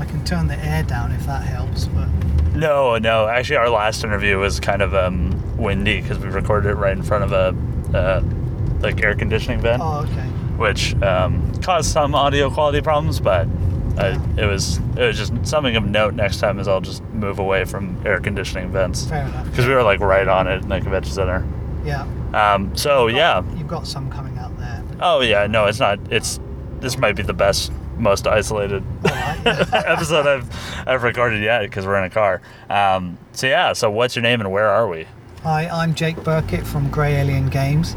I can turn the air down if that helps, but No, no. Actually, our last interview was kind of um, windy because we recorded it right in front of a uh, like air conditioning vent, oh, okay. which um, caused some audio quality problems. But uh, it was it was just something of note. Next time is I'll just move away from air conditioning vents Fair enough. because we were like right on it in the convention center. Yeah. Um, so yeah. You've got some coming out there. Oh yeah. No, it's not. It's this might be the best, most isolated episode I've I've recorded yet because we're in a car. Um, so yeah. So what's your name and where are we? Hi, I'm Jake Birkett from Grey Alien Games,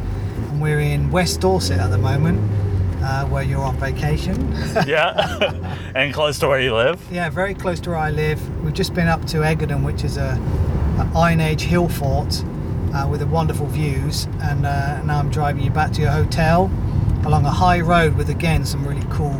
and we're in West Dorset at the moment, uh, where you're on vacation. Yeah. and close to where you live. yeah, very close to where I live. We've just been up to Eggardon, which is a, a Iron Age hill fort uh, with the wonderful views, and uh, now I'm driving you back to your hotel along a high road with again some really cool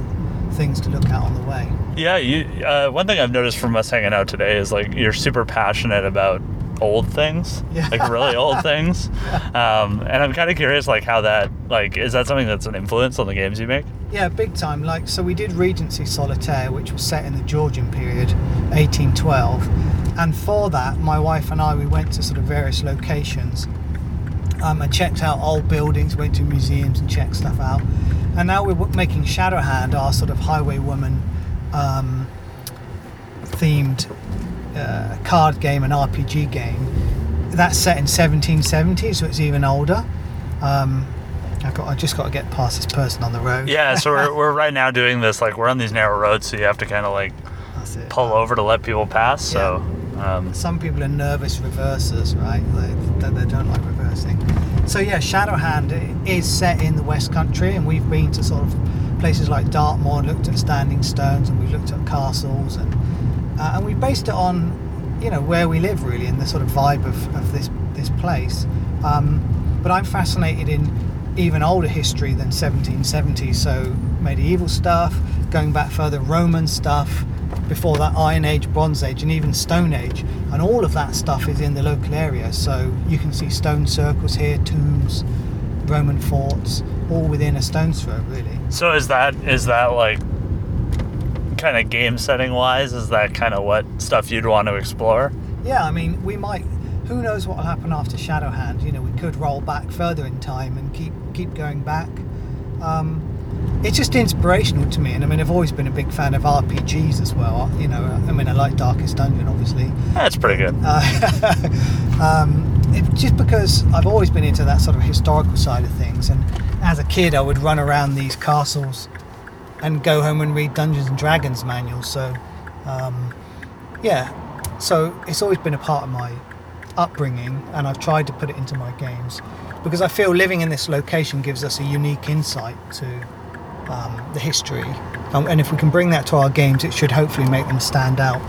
things to look at on the way. Yeah. You. Uh, one thing I've noticed from us hanging out today is like you're super passionate about old things, Yeah. like really old things. Um, and I'm kind of curious, like how that, like, is that something that's an influence on the games you make? Yeah, big time. Like, so we did Regency Solitaire, which was set in the Georgian period, 1812. And for that, my wife and I, we went to sort of various locations um, and checked out old buildings, went to museums and checked stuff out. And now we're making Shadowhand, our sort of Highwaywoman um, themed uh, card game and RPG game. That's set in 1770, so it's even older. Um, I, got, I just got to get past this person on the road. Yeah. So we're, we're right now doing this, like, we're on these narrow roads, so you have to kind of like pull over to let people pass. So, um, Some people are nervous reversers, right? They, they, they don't like reversing. So yeah, Shadowhand is set in the West Country, and we've been to sort of places like Dartmoor, and looked at standing stones, and we've looked at castles, and uh, and we based it on, you know, where we live really, and the sort of vibe of, of this this place. Um, but I'm fascinated in even older history than 1770s, so medieval stuff, going back further, Roman stuff, before that Iron Age, Bronze Age, and even Stone Age, and all of that stuff is in the local area. So you can see stone circles here, tombs, Roman forts, all within a stone's throw, really. so is that, is that like, kind of game setting wise, is that kind of what stuff you'd want to explore? Yeah, I mean, we might. Who knows what will happen after Shadowhand? You know, we could roll back further in time and keep keep going back. Um, it's just inspirational to me, and I mean, I've always been a big fan of RPGs as well. You know, I mean, I like Darkest Dungeon, obviously. That's pretty good. Uh, um, it, just because I've always been into that sort of historical side of things, and as a kid, I would run around these castles and go home and read Dungeons and Dragons manuals. So, um, yeah, so it's always been a part of my upbringing, and I've tried to put it into my games because I feel living in this location gives us a unique insight to um, the history, um, and if we can bring that to our games, it should hopefully make them stand out,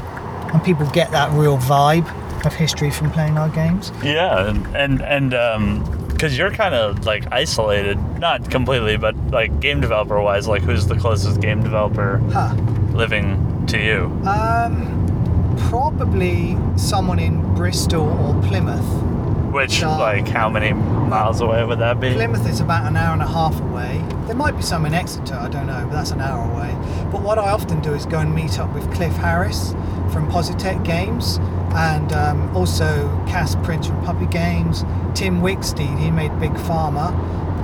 and people get that real vibe of history from playing our games. Yeah, and and and um, because you're kind of like isolated, not completely, but like game developer wise, like who's the closest game developer Huh. living to you? Um, probably someone in Bristol or Plymouth. Which uh, like how many miles away would that be? Plymouth is about an hour and a half away. There might be some in Exeter, I don't know, but that's an hour away. But what I often do is go and meet up with Cliff Harris from Positech Games and um, also Cass Prince from Puppy Games, Tim Wicksteed, he made Big Pharma.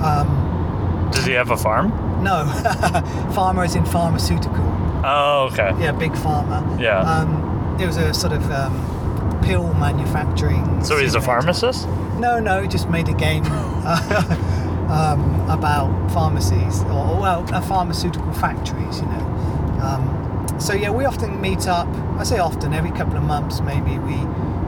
Um, Does he have a farm? no, Pharma is in pharmaceutical. Oh, okay. Yeah, Big Pharma. Yeah. Um, it was a sort of um, pill manufacturing. so he's a pharmacist? No, no, just made a game um, about pharmacies or well, uh, pharmaceutical factories, you know. Um, so yeah, we often meet up. I say often, every couple of months, maybe we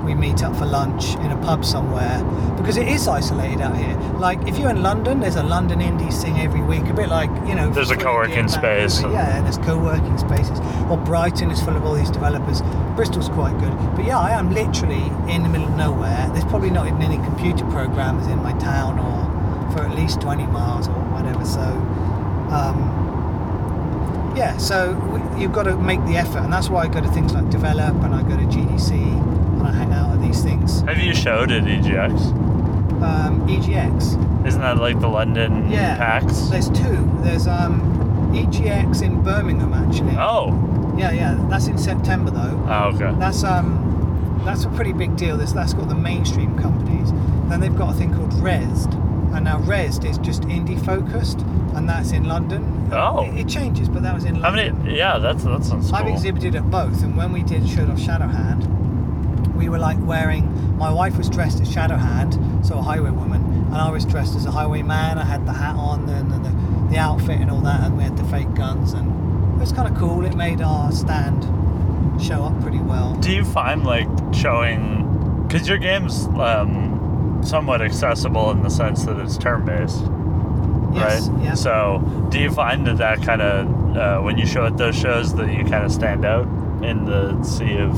we meet up for lunch in a pub somewhere because it is isolated out here. Like if you're in London, there's a London indie scene every week, a bit like you know. There's a co-working space. Yeah, there's co-working spaces. Or Brighton is full of all these developers. Bristol's quite good, but yeah, I am literally in the middle of nowhere. There's probably not even any computer programmers in my town, or for at least 20 miles or whatever. So. Um, yeah, so you've got to make the effort, and that's why I go to things like Develop and I go to GDC and I hang out at these things. Have you showed at EGX? Um, EGX, Isn't that like the London Yeah. PAX? there's two. There's um, EGX in Birmingham actually. Oh, Yeah, yeah. That's in September though. Oh, okay. That's um, that's a pretty big deal. This that's got the mainstream companies. Then they've got a thing called Rezzed, and now Rezzed is just indie focused, and that's in London. Oh. It, it changes, but that was in London. many? Yeah, that's that sounds cool. I've exhibited at both, and when we did Shirt of Shadowhand, we were like wearing. My wife was dressed as Shadowhand, so a highway woman, and I was dressed as a highwayman. I had the hat on and, and the, the outfit and all that, and we had the fake guns, and it was kind of cool. It made our stand show up pretty well. Do you find like showing because your game's um, somewhat accessible in the sense that it's turn based, Yes, right? yeah. So do you find that that kind of uh, when you show at those shows that you kind of stand out in the sea of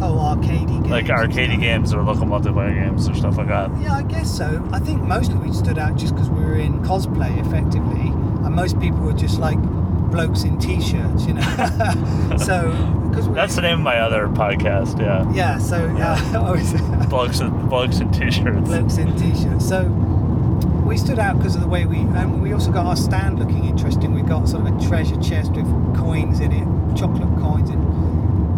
Oh, arcadey games. like arcade games or local multiplayer games or stuff like that? Yeah, I guess so. I think mostly we stood out just because we were in cosplay, effectively, and most people were just like blokes in t-shirts, you know. so because That's the name of my other podcast. Yeah, Yeah, so yeah, was blokes and blokes in t-shirts. blokes in t-shirts. So we stood out because of the way we, and we also got our stand looking interesting. We got sort of a treasure chest with coins in it, chocolate coins, and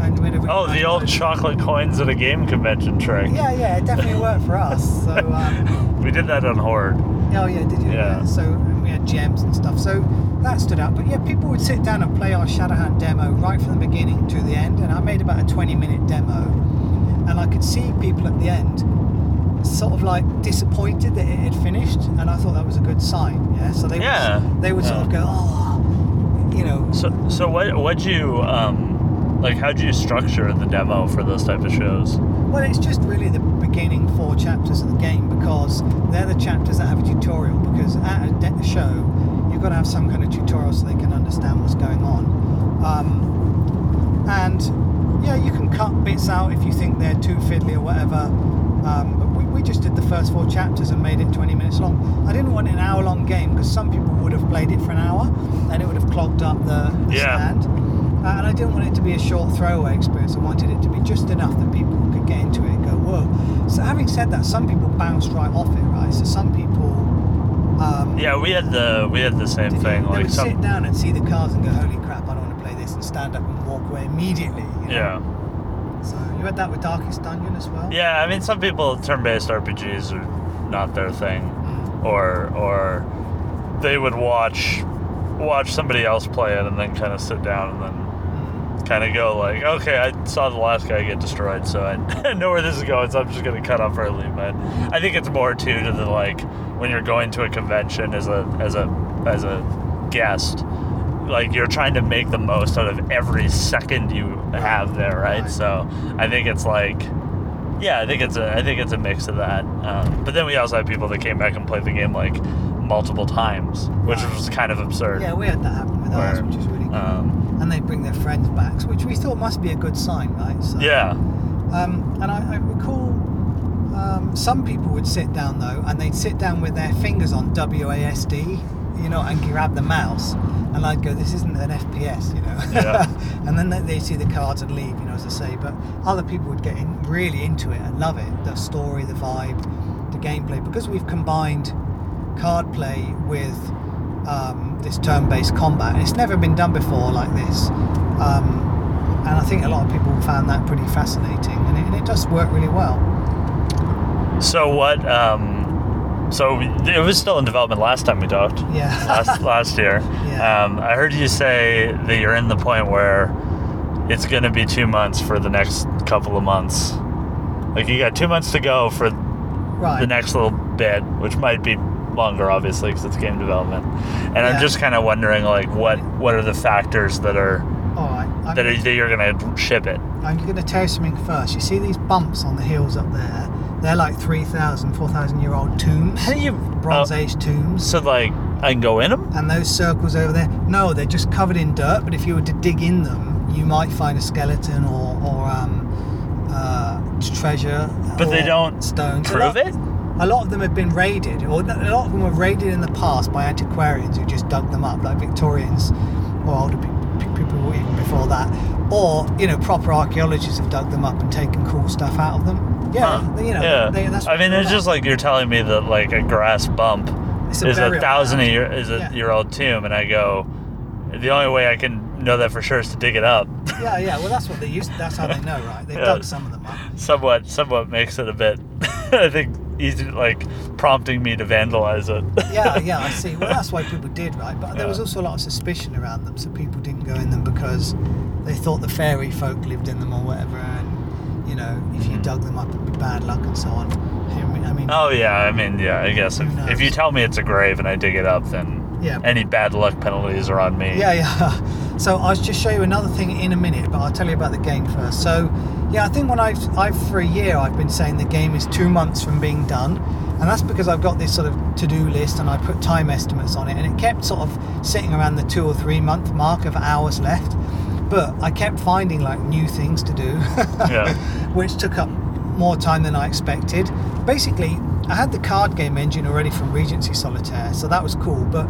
and we had a Oh, the old chocolate coins at a game convention trick. Yeah, yeah, it definitely worked for us. So. Um, We did that on Horde. Oh yeah, did you? Yeah. So and we had gems and stuff. So that stood out. But yeah, people would sit down and play our Shadowhand demo right from the beginning to the end. And I made about a 20 minute demo, and I could see people at the end sort of like disappointed that it had finished, and I thought that was a good sign. Yeah. So they Yeah. would, they would sort of go, oh, you know. So, so what? What'd you um, like? how do you structure the demo for those type of shows? Well, it's just really the beginning four chapters of the game because they're the chapters that have a tutorial. Because at a de- show, you've got to have some kind of tutorial so they can understand what's going on. Um, and yeah, you can cut bits out if you think they're too fiddly or whatever. Um, but we, we just did the first four chapters and made it 20 minutes long. I didn't want an hour long game because some people would have played it for an hour and it would have clogged up the, the Yeah. stand. Uh, and I didn't want it to be a short throwaway experience. I wanted it to be just enough that people could get into it and go, whoa. So having said that, some people bounced right off it, right? So some people, um, Yeah, we had the we had the same did- thing. they Like would sit down and see the cars and go, holy crap, I don't want to play this, and stand up and walk away immediately. you know? Yeah, So you had that with Darkest Dungeon as well. yeah. I mean, some people turn-based RPGs are not their thing, Mm. or or they would watch watch somebody else play it and then kind of sit down and then. Kind of go like, okay, I saw the last guy get destroyed, so I know where this is going, so I'm just gonna cut off early. But I think it's more too to the like when you're going to a convention as a as a as a guest, like you're trying to make the most out of every second you have there, right? So I think it's like. Yeah, I think it's a I think it's a mix of that. Um, but then we also had people that came back and played the game like multiple times, which was kind of absurd. Yeah, we had that happen with ours, Where, which is really cool. um, and they bring their friends back, which we thought must be a good sign, right? So, yeah. Um, and I, I recall um, some people would sit down though, and they'd sit down with their fingers on WASD, you know, and grab the mouse. And I'd go, "This isn't an FPS," you know. Yeah. and then they, see the cards and leave, you know, as I say. But other people would get in, really into it and love it, the story, the vibe, the gameplay, because we've combined card play with um, this turn-based combat. It's never been done before like this. Um, and I think a lot of people found that pretty fascinating, and it, and it does work really well. So what? Um, so it was still in development last time we talked. Yeah. last last year. Yeah. Um, I heard you say that you're in the point where it's going to be two months for the next couple of months. Like you got two months to go for right. the next little bit, which might be longer, obviously, because it's game development. And Yeah. I'm just kind of wondering, like, what what are the factors that are right. I'm, that, are, that you're going to ship it? I'm going to tell you something first. You see these bumps on the hills up there? They're like 3,000, 4,000 year old tombs, How do you Bronze oh, Age tombs. So like I can go in them? And those circles over there, no, they're just covered in dirt. But if you were to dig in them, you might find a skeleton or, or um, uh, treasure. But they don't stones. A Prove it? A lot of them have been raided, or a lot of them were raided in the past by antiquarians who just dug them up, like Victorians or older pe- pe- people even before that. Or you know, proper archaeologists have dug them up and taken cool stuff out of them. Yeah, Huh. you know, yeah. they, that's I mean, it's just like you're telling me that like a grass bump a is a thousand ground. year is a Yeah. year old tomb, and I go, the only way I can know that for sure is to dig it up. Yeah, yeah. Well, that's what they used. That's how they know, right? They Yeah. dug some of them up. somewhat, somewhat makes it a bit. I think easy, like prompting me to vandalize it. Yeah, yeah. I see. Well, that's why people did, right? But there was also a lot of suspicion around them, so people didn't go in them because they thought the fairy folk lived in them or whatever, and you know, if you Mhm. dug them up, it'd be bad luck and so on. I mean, Oh yeah, I mean yeah, I guess if, if you tell me it's a grave and I dig it up, then yeah. any bad luck penalties are on me. Yeah, yeah. So I'll just show you another thing in a minute, but I'll tell you about the game first. So, yeah, I think when I've, I've for a year, I've been saying the game is two months from being done, and that's because I've got this sort of to-do list and I put time estimates on it, and it kept sort of sitting around the two or three month mark of hours left. But I kept finding like new things to do, Yeah. which took up more time than I expected. Basically, I had the card game engine already from Regency Solitaire, so that was cool. But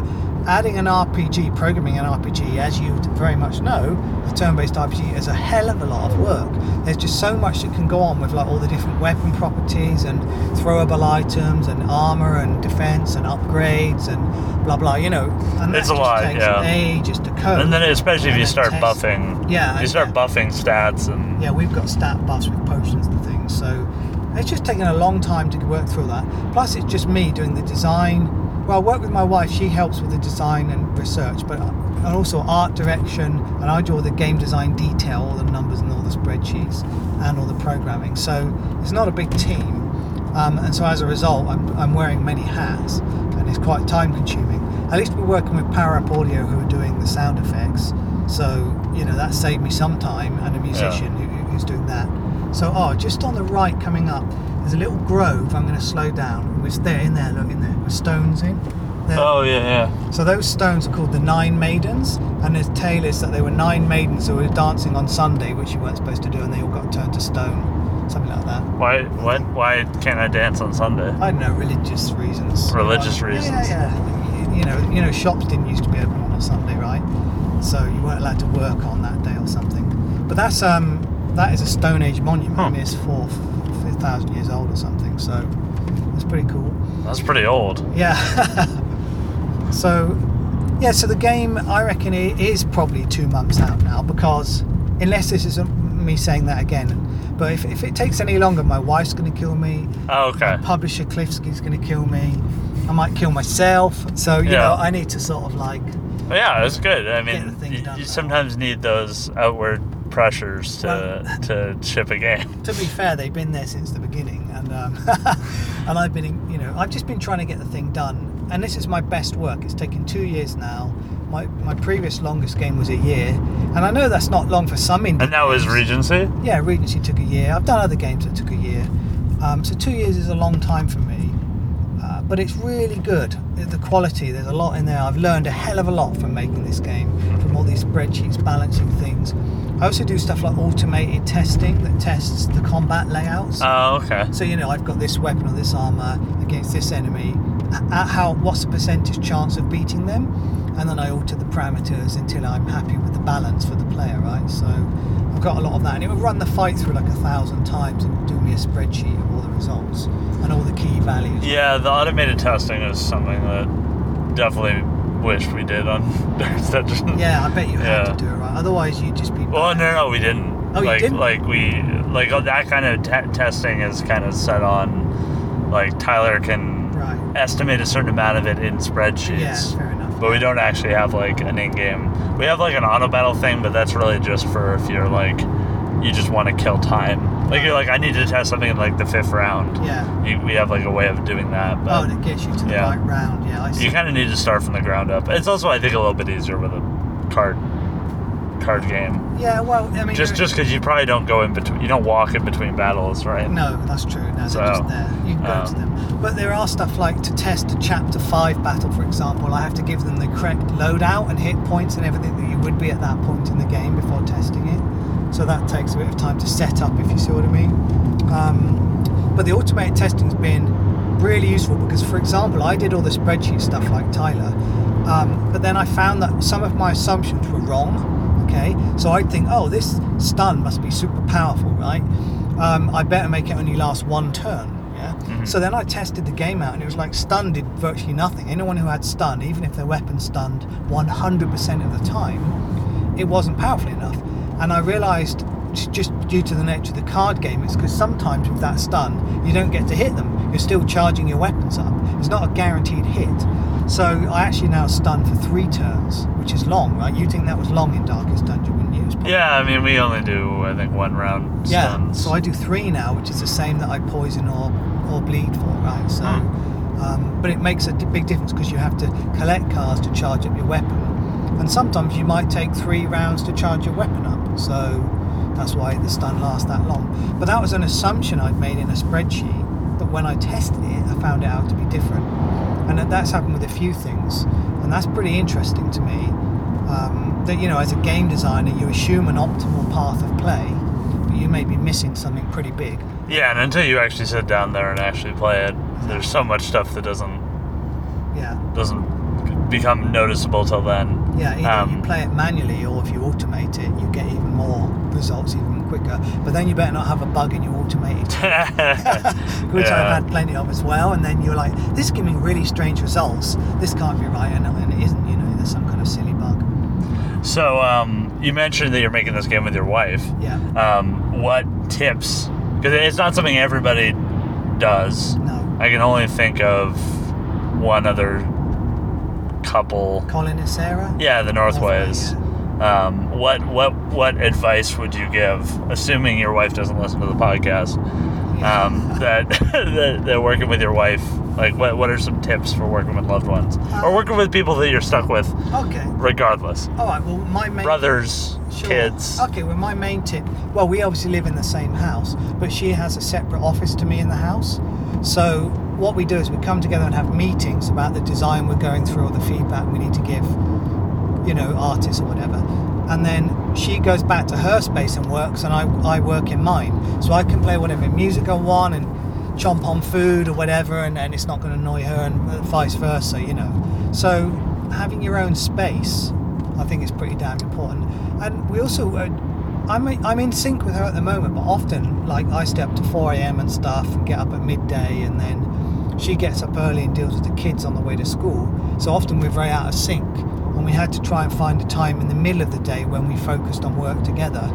adding an RPG, programming an RPG, as you very much know, a turn-based RPG is a hell of a lot of work. There's just so much that can go on with like all the different weapon properties and throwable items and armor and defense and upgrades and blah blah. You know, and It's a lot, takes yeah. ages to code. And then especially if you start test. buffing, Yeah, you start yeah. buffing stats and Yeah, we've got stat buffs with potions and things, so it's just taken a long time to work through that. Plus, it's just me doing the design. Well, I work with my wife; she helps with the design and research, but and also art direction, and I do all the game design detail, all the numbers and all the spreadsheets, and all the programming. So it's not a big team, um, and so as a result, I'm, I'm wearing many hats, and it's quite time consuming. At least we're working with Power Up Audio, who are doing the sound effects. So you know that saved me some time, and a musician who, who's doing that. So oh, just on the right coming up, there's a little grove. I'm going to slow down. It's there in there, look in there, with stones in. There. oh yeah, yeah. So those stones are called the Nine Maidens, and the tale is that there were nine maidens who were dancing on Sunday, which you weren't supposed to do, and they all got turned to stone, something like that. Why what why can't I dance on Sunday? I don't know, religious reasons. Religious Yeah, reasons. Yeah, yeah. You know, you know, shops didn't used to be open on a Sunday, right? So you weren't allowed to work on that day or something. But that's um, that is a Stone Age monument. Huh. it's four thousand years old or something. So it's pretty cool. That's pretty old. Yeah. so, yeah. So the game, I reckon, it is probably two months out now because unless this isn't me saying that again. But if, if it takes any longer, my wife's going to kill me Oh, okay. publisher Cliffski's going to kill me. I might kill myself. So you Yeah. know, I need to sort of like yeah, it's good. I mean, you, you sometimes need those outward pressures to to ship a game. to be fair, they've been there since the beginning, and um, and I've been, you know, I've just been trying to get the thing done. And this is my best work. It's taken two years now. My my previous longest game was a year, and I know that's not long for some indie. And that was. Regency. Yeah, Regency took a year. I've done other games that took a year. Um, so two years is a long time for me. But it's really good. The- The quality, there's a lot in there. I've learned a hell of a lot from making this game, from all these spreadsheets, balancing things. I also do stuff like automated testing that tests the combat layouts. Oh, okay. So you know, I've got this weapon or this armor against this enemy. At how what's the percentage chance of beating them? And then I alter the parameters until I'm happy with the balance for the player, right? So I've got a lot of that, and it would run the fight through like a thousand times and do me a spreadsheet of all the results and all the key values. Yeah, the automated testing is something that definitely wish we did on Dark Dungeon. Yeah, I bet you had Yeah. to do it right. Otherwise, you'd just be. Well, no, no, we didn't. Oh, you like, didn't? like we, like that kind of te- testing is kind of set on, like Tyler can Right. estimate a certain amount of it in spreadsheets. Yeah, fair enough. But we don't actually have like an in-game. We have like an auto battle thing, but that's really just for if you're like, you just want to kill time. Like you're like, I need to test something in like the fifth round. Yeah. You, we have like a way of doing that. Oh, But and it gets you to the yeah. right round. Yeah, I see. you kind of need to start from the ground up. It's also, I think, a little bit easier with a card card game. yeah, well, I mean, Just just because you probably don't go in between, you don't walk in between battles, right? No, that's true. No, they're So, just there. You can go um, to them. But there are stuff like to test a chapter five battle, for example. I have to give them the correct loadout and hit points and everything that you would be at that point in the game before testing it. So that takes a bit of time to set up, if you see what I mean. Um, but the automated testing's been really useful because, for example, I did all the spreadsheet stuff like Tyler, um, but then I found that some of my assumptions were wrong. Okay, so I'd think, oh, this stun must be super powerful, right? Um, I better make it only last one turn. Yeah. Mhm. So then I tested the game out, and it was like stun did virtually nothing. Anyone who had stun, even if their weapon stunned 100% of the time, it wasn't powerful enough. And I realised just due to the nature of the card game, it's because sometimes with that stun, you don't get to hit them. You're still charging your weapons up. It's not a guaranteed hit. So I actually now stun for three turns, which is long, right? You think that was long in Darkest Dungeon, wouldn't you? Yeah, I mean, we only do, I think, one round Yeah. stuns. So I do three now, which is the same that I poison or or bleed for, right? So, Hmm. um, but it makes a big difference because you have to collect cards to charge up your weapon, and sometimes you might take three rounds to charge your weapon up. So that's why the stun lasts that long. But that was an assumption I'd made in a spreadsheet. But when I tested it, I found it out to be different, and that's happened with a few things, and that's pretty interesting to me. Um, that you know, as a game designer, you assume an optimal path of play, but you may be missing something pretty big. Yeah, and until you actually sit down there and actually play it, there's so much stuff that doesn't Yeah, doesn't become noticeable till then. yeah. Either Um, you play it manually, or if you automate it, you get even more results even quicker. But then you better not have a bug in your automated, which Yeah. I've had plenty of as well. And then you're like, this is giving me really strange results. This can't be right, and, and it isn't. You know, there's some kind of silly bug. So, um, you mentioned that you're making this game with your wife. Yeah. Um, what tips? Because it's not something everybody does. No. I can only think of one other couple. Colin and Sarah. Yeah, the Northways. Um, what what what advice would you give, assuming your wife doesn't listen to the podcast? Um, that, that that working with your wife, like what what are some tips for working with loved ones or working with people that you're stuck with, Okay. regardless, All right. Well, my main brothers, Sure. kids. Okay, well, my main tip. Well, we obviously live in the same house, but she has a separate office to me in the house. So what we do is we come together and have meetings about the design we're going through or the feedback we need to give, you know, artists or whatever. And then she goes back to her space and works, and I, I work in mine. So I can play whatever music I want and chomp on food or whatever, and, and it's not going to annoy her, and vice versa, you know. So having your own space, I think is pretty damn important. And we also, uh, I'm I'm in sync with her at the moment, but often like I stay up to 4 a.m. and stuff, and get up at midday, and then she gets up early and deals with the kids on the way to school. So often we're very out of sync, and we had to try and find a time in the middle of the day when we focused on work together.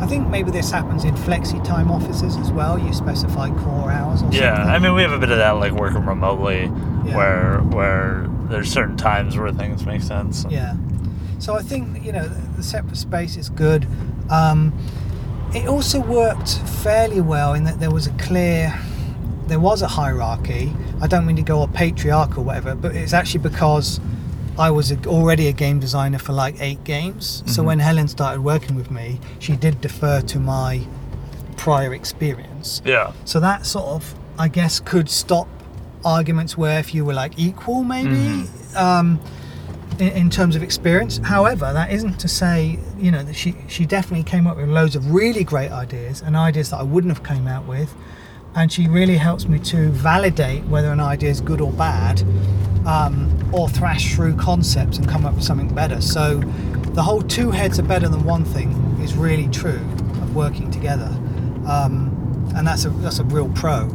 I think maybe this happens in flexi time offices as well. You specify core hours or Yeah, something. I mean we have a bit of that, like working remotely, Yeah. where where there's certain times where things make sense. Yeah. So I think you know the, the separate space is good. Um, it also worked fairly well in that there was a clear, there was a hierarchy. I don't mean to go all patriarchal or whatever, but it's actually because I was already a game designer for like eight games. So Mhm. when Helen started working with me, she did defer to my prior experience. Yeah. So that sort of, I guess, could stop arguments where if you were like equal, maybe, um, in, in terms of experience. However, that isn't to say, you know, that she she definitely came up with loads of really great ideas and ideas that I wouldn't have came out with, and she really helps me to validate whether an idea is good or bad, um, or thrash through concepts and come up with something better. So, the whole two heads are better than one thing is really true of working together, um, and that's a that's a real pro.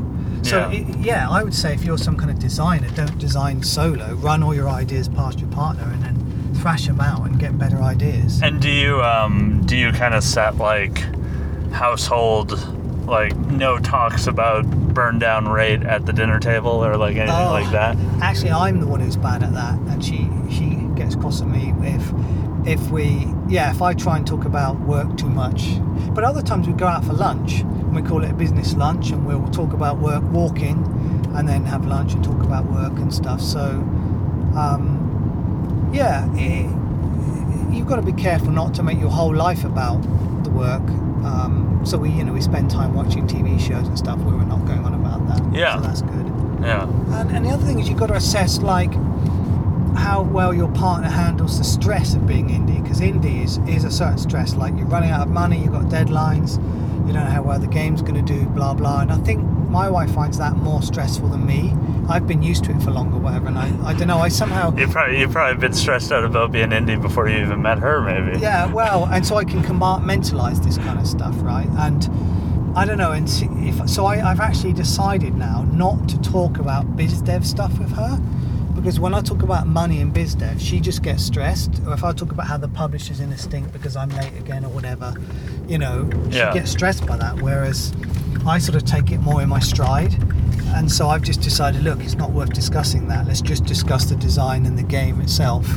So Yeah. it, yeah, I would say if you're some kind of designer, don't design solo. Run all your ideas past your partner and then thrash them out and get better ideas. And do you um do you kind of set like household like no talks about burn down rate at the dinner table or like anything Oh. like that? Actually, I'm the one who's bad at that, and she she gets cross at me if if we yeah if I try and talk about work too much. But other times we go out for lunch and we call it a business lunch, and we'll talk about work walking, and then have lunch and talk about work and stuff. So um, yeah, it, you've got to be careful not to make your whole life about the work. Um, so we you know we spend time watching TV shows and stuff where we're not going on about that. Yeah. so that's good. Yeah. And, and the other thing is you've got to assess like how well your partner handles the stress of being indie because indie is, is a certain stress like you're running out of money you've got deadlines you don't know how well the game's going to do blah blah and i think my wife finds that more stressful than me. I've been used to it for longer whatever and i, I don't know i somehow You probably you've probably been stressed out about being indie before you even met her, maybe. yeah well and so i can compartmentalize this kind of stuff right? And i don't know and if so I, i've actually decided now not to talk about biz dev stuff with her because when I talk about money in biz dev, she just gets stressed. Or if I talk about how the publisher's in a stink because I'm late again or whatever, you know, she Yeah. gets stressed by that. Whereas I sort of take it more in my stride. And so I've just decided, look, it's not worth discussing that. Let's just discuss the design and the game itself.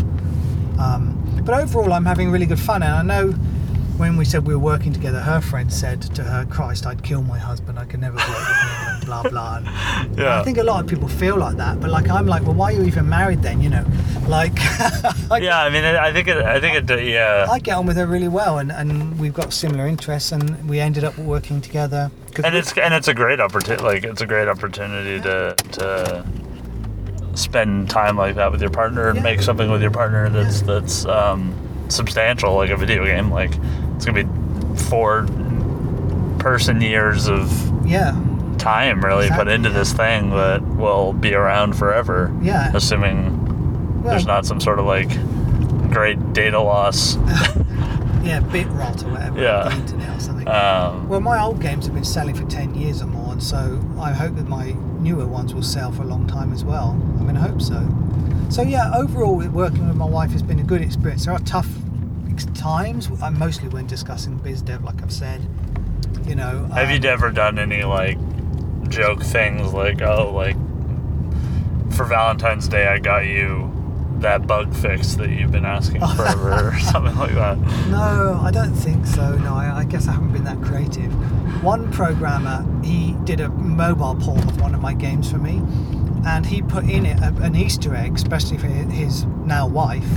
Um, but overall, I'm having really good fun. And I know when we said we were working together, her friend said to her, Christ, I'd kill my husband. I could never work with him blah, blah. And Yeah. I think a lot of people feel like that. But like, I'm like, well, why are you even married then? You know, like, I, yeah, I mean, I think it. I think it. Yeah. I get on with her really well. And, and we've got similar interests. And we ended up working together. and it's and it's a great opportunity. Like it's a great opportunity to to spend time like that with your partner and Yeah. make something with your partner that's that's um, substantial, like a video game. Like it's gonna be four person years of yeah, time really put into this thing that will be around forever. yeah. Assuming Well, there's not some sort of like great data loss. yeah, bit rot or whatever. Yeah. The internet or something. Um, Well, my old games have been selling for 10 years or more, and so I hope that my newer ones will sell for a long time as well. I mean, I hope so. So, yeah, overall, working with my wife has been a good experience. There are tough times, mostly when discussing biz dev, like I've said. You know, Have um, you ever done any like joke things like oh like for Valentine's Day I got you that bug fix that you've been asking forever or something like that? No, I don't think so. No, I, I guess I haven't been that creative. One programmer, he did a mobile port of one of my games for me, and he put in it a, an Easter egg, especially for his now wife.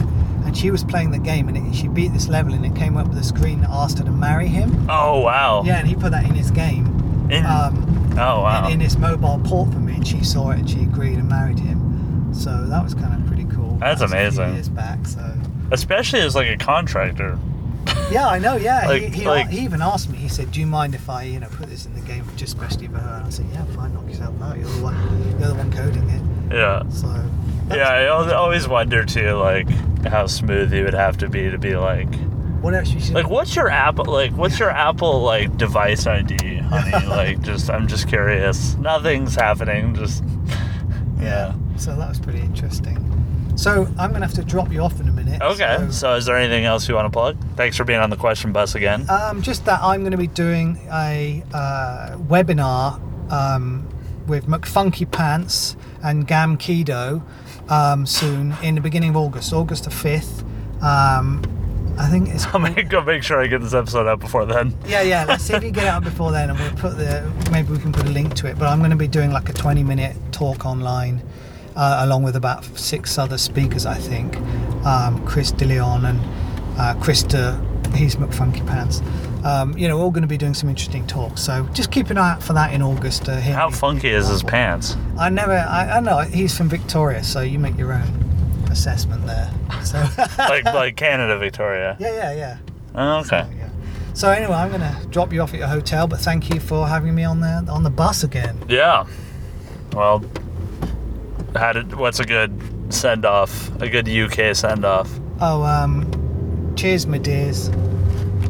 And she was playing the game, and it, she beat this level, and it came up with a screen that asked her to marry him. Oh wow! Yeah, and he put that in his game, In, um, oh wow! in, in his mobile port for me, and she saw it, and she agreed and married him. So that was kind of pretty cool. That's That was a few amazing. Years back, so. Especially as like a contractor. Yeah, I know. Yeah, Like- he, he, like- he even asked me. He said, "Do you mind if I, you know, put this in the game just especially for her?" And I said, "Yeah, fine. Knock yourself out. You're the one. You're the one coding it." Yeah. So. that's- Yeah, I always wonder too, like how smooth you would have to be to be like, What else? You should. like what's your Apple, like what's your Apple like device ID, honey? like just, I'm just curious. Nothing's happening. Just yeah. So that was pretty interesting. So I'm gonna have to drop you off in a minute. Okay. So, So, is there anything else you want to plug? Thanks for being on the question bus again. um, just that I'm going to be doing a uh, webinar um, with McFunky Pants and Gamkedo um, soon in the beginning of August, August the fifth. Um, I think it's I'll make, go make sure I get this episode out before then. Yeah, yeah. Let's see if you get it out before then, and we'll put the maybe we can put a link to it. But I'm going to be doing like a 20 minute talk online, uh, along with about six other speakers, I think. Um, Chris DeLeon and uh, Christer, he's McFunky Pants. Um, you know, we're all going to be doing some interesting talks. So just keep an eye out for that in August. Uh, How funky is his pants? I never. I, I know he's from Victoria, so you make your own assessment there. So Like like Canada, Victoria. yeah, yeah, yeah. Oh, okay. So, yeah. So anyway, I'm going to drop you off at your hotel, but thank you for having me on the on the bus again. Yeah. Well, how did? What's a good send off? A good UK send off? Oh, um, cheers, my dears.